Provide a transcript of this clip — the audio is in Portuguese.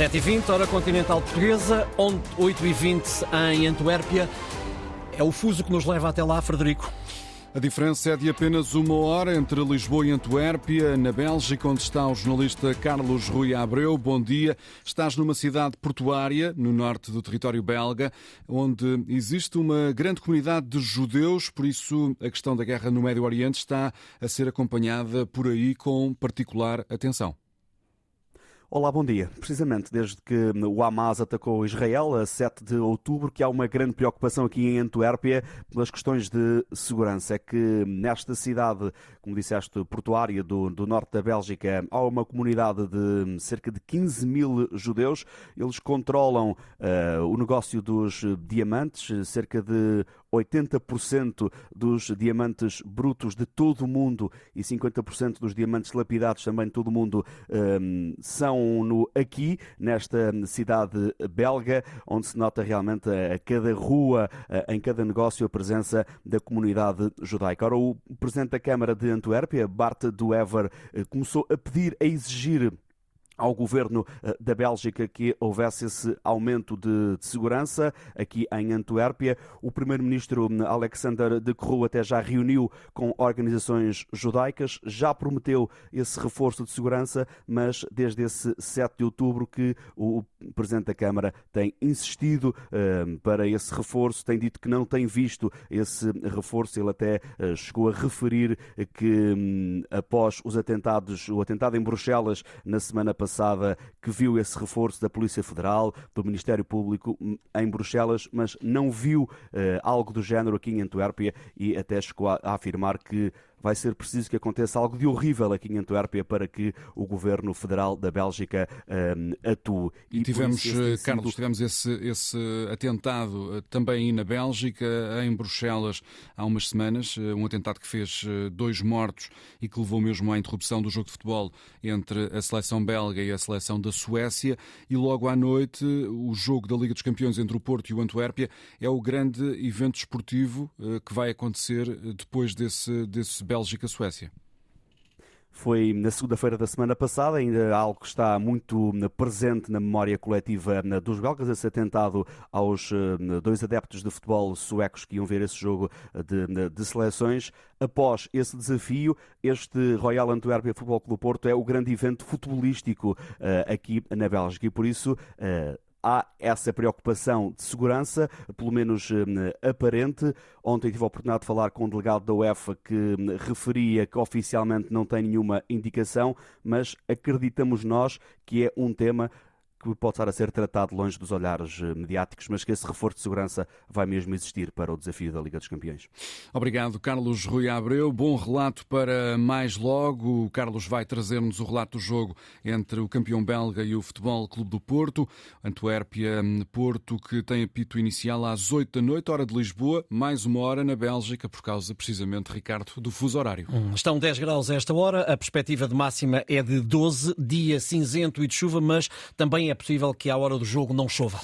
7h20, hora continental portuguesa, 8h20 em Antuérpia. É o fuso que nos leva até lá, Frederico. A diferença é de apenas uma hora entre Lisboa e Antuérpia, na Bélgica, onde está o jornalista Carlos Rui Abreu. Bom dia. Estás numa cidade portuária, no norte do território belga, onde existe uma grande comunidade de judeus, por isso a questão da guerra no Médio Oriente está a ser acompanhada por aí com particular atenção. Olá, bom dia. Precisamente desde que o Hamas atacou Israel a 7 de outubro, que há uma grande preocupação aqui em Antuérpia pelas questões de segurança. É que nesta cidade, como disseste, portuária do, do norte da Bélgica, há uma comunidade de cerca de 15 mil judeus. Eles controlam uh, o negócio dos diamantes, cerca de 80% dos diamantes brutos de todo o mundo e 50% dos diamantes lapidados também de todo o mundo um, são aqui, nesta cidade belga, onde se nota realmente a cada rua, em cada negócio, a presença da comunidade judaica. Ora, o presidente da Câmara de Antuérpia, Bart Duever, eh, começou a pedir, a exigir ao governo eh, da Bélgica que houvesse esse aumento de, de segurança aqui em Antuérpia. O primeiro-ministro hum, Alexander de Croo até já reuniu com organizações judaicas, já prometeu esse reforço de segurança, mas desde esse 7 de outubro que o presidente da Câmara tem insistido uh, para esse reforço, tem dito que não tem visto esse reforço. Ele até uh, chegou a referir que um, após os atentados, o atentado em Bruxelas na semana passada passada que viu esse reforço da Polícia Federal, do Ministério Público hum, em Bruxelas, mas não viu uh, algo do género aqui em Antuérpia e até chegou a afirmar que vai ser preciso que aconteça algo de horrível aqui em Antuérpia para que o governo federal da Bélgica um, atue. E, e tivemos, eh, Carlos, tivemos esse, esse atentado eh, também na Bélgica, em Bruxelas, há umas semanas, eh, um atentado que fez dois mortos e que levou mesmo à interrupção do jogo de futebol entre a seleção belga e a seleção da Suécia. E logo à noite, o jogo da Liga dos Campeões entre o Porto e o Antuérpia é o grande evento esportivo que vai acontecer depois desse, desse Bélgica-Suécia foi na segunda-feira da semana passada, ainda algo que está muito presente na memória coletiva dos belgas, esse atentado aos eh, dois adeptos de futebol suecos que iam ver esse jogo de, de seleções. Após esse desafio, este Royal Antwerpia Futebol Clube Porto é o grande evento futebolístico uh, aqui na Bélgica e por isso uh, há essa preocupação de segurança, pelo menos eh, aparente. Ontem tive a oportunidade de falar com um delegado da UEFA que hum, referia que oficialmente não tem nenhuma indicação, mas acreditamos nós que é um tema que pode estar a ser tratado longe dos olhares eh, mediáticos, mas que esse reforço de segurança vai mesmo existir para o desafio da Liga dos Campeões. Obrigado, Carlos Rui Abreu. Bom relato para mais logo. O Carlos vai trazer-nos o relato do jogo entre o campeão belga e o Futebol Clube do Porto. Antuérpia-Porto, que tem apito inicial às 8 da noite, hora de Lisboa, mais uma hora na Bélgica, por causa, precisamente, Ricardo, do fuso horário. Hum, estão 10 graus a esta hora, a perspectiva de máxima é de 12, dia cinzento e de chuva, mas também é possível que à hora do jogo não chova.